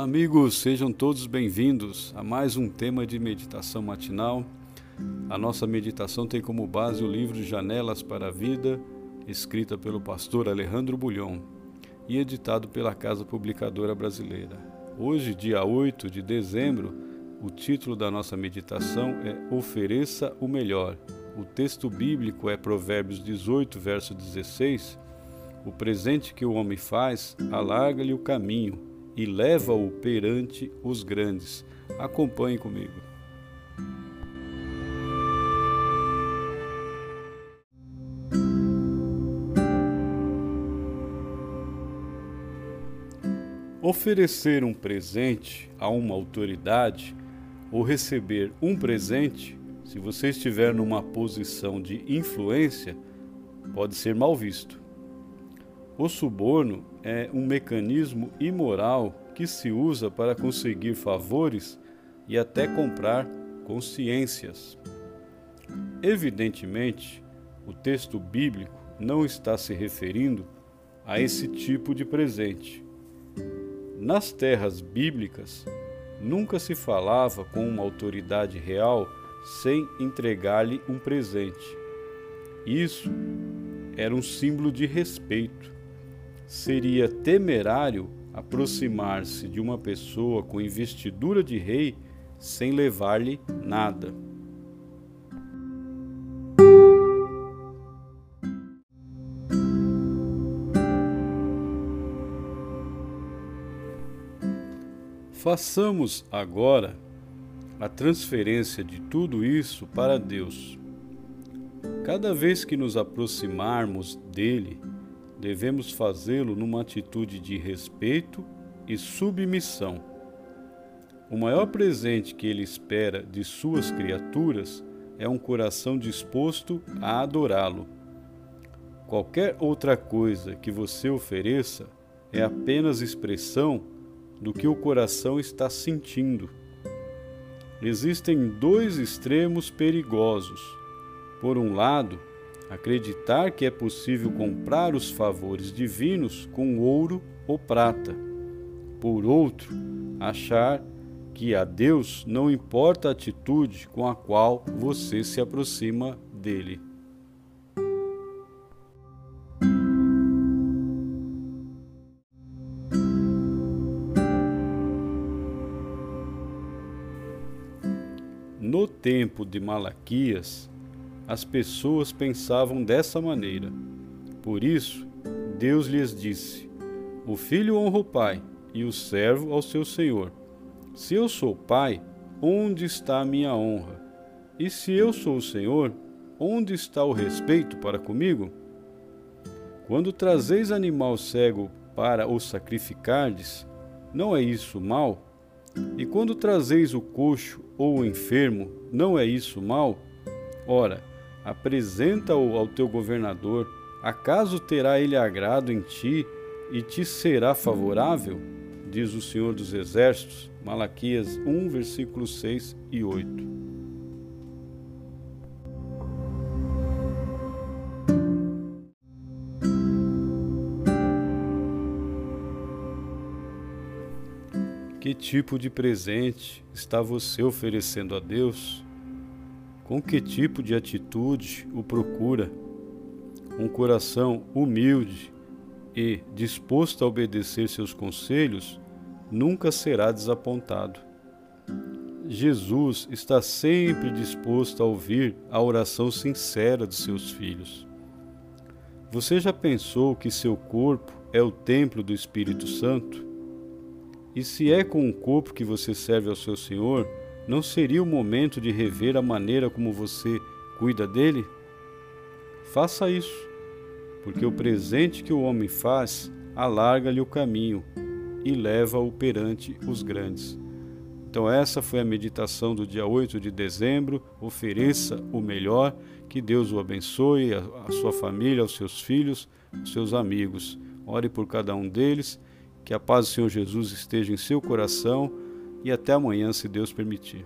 Amigos, sejam todos bem-vindos a mais um tema de meditação matinal. A nossa meditação tem como base o livro Janelas para a Vida, escrita pelo pastor Alejandro Bulhon e editado pela Casa Publicadora Brasileira. Hoje, dia 8 de dezembro, o título da nossa meditação é Ofereça o Melhor. O texto bíblico é Provérbios 18, verso 16. O presente que o homem faz, alarga-lhe o caminho e leva-o perante os grandes. Acompanhe comigo. Oferecer um presente a uma autoridade ou receber um presente, se você estiver numa posição de influência, pode ser mal visto. O suborno é um mecanismo imoral que se usa para conseguir favores e até comprar consciências. Evidentemente, o texto bíblico não está se referindo a esse tipo de presente. Nas terras bíblicas, nunca se falava com uma autoridade real sem entregar-lhe um presente. Isso era um símbolo de respeito seria temerário aproximar-se de uma pessoa com investidura de rei sem levar-lhe nada. Façamos agora a transferência de tudo isso para Deus. Cada vez que nos aproximarmos dele, devemos fazê-lo numa atitude de respeito e submissão. O maior presente que ele espera de suas criaturas é um coração disposto a adorá-lo. Qualquer outra coisa que você ofereça é apenas expressão do que o coração está sentindo. Existem dois extremos perigosos. Por um lado, acreditar que é possível comprar os favores divinos com ouro ou prata. Por outro, achar que a Deus não importa a atitude com a qual você se aproxima dele. No tempo de Malaquias, as pessoas pensavam dessa maneira. Por isso, Deus lhes disse: O filho honra o pai e o servo ao seu senhor. Se eu sou pai, onde está a minha honra? E se eu sou o senhor, onde está o respeito para comigo? Quando trazeis animal cego para o sacrificardes, não é isso mal? E quando trazeis o coxo ou o enfermo, não é isso mal? Ora, apresenta-o ao teu governador, acaso terá ele agrado em ti e te será favorável? Diz o Senhor dos Exércitos, Malaquias 1, versículos 6 e 8. Que tipo de presente está você oferecendo a Deus? Com que tipo de atitude o procura? Um coração humilde e disposto a obedecer seus conselhos nunca será desapontado. Jesus está sempre disposto a ouvir a oração sincera de seus filhos. Você já pensou que seu corpo é o templo do Espírito Santo? E se é com o corpo que você serve ao seu Senhor, não seria o momento de rever a maneira como você cuida dele? Faça isso, porque o presente que o homem faz alarga-lhe o caminho e leva-o perante os grandes. Então, essa foi a meditação do dia 8 de dezembro. Ofereça o melhor, que Deus o abençoe, a sua família, os seus filhos, os seus amigos. Ore por cada um deles, que a paz do Senhor Jesus esteja em seu coração e até amanhã, se Deus permitir.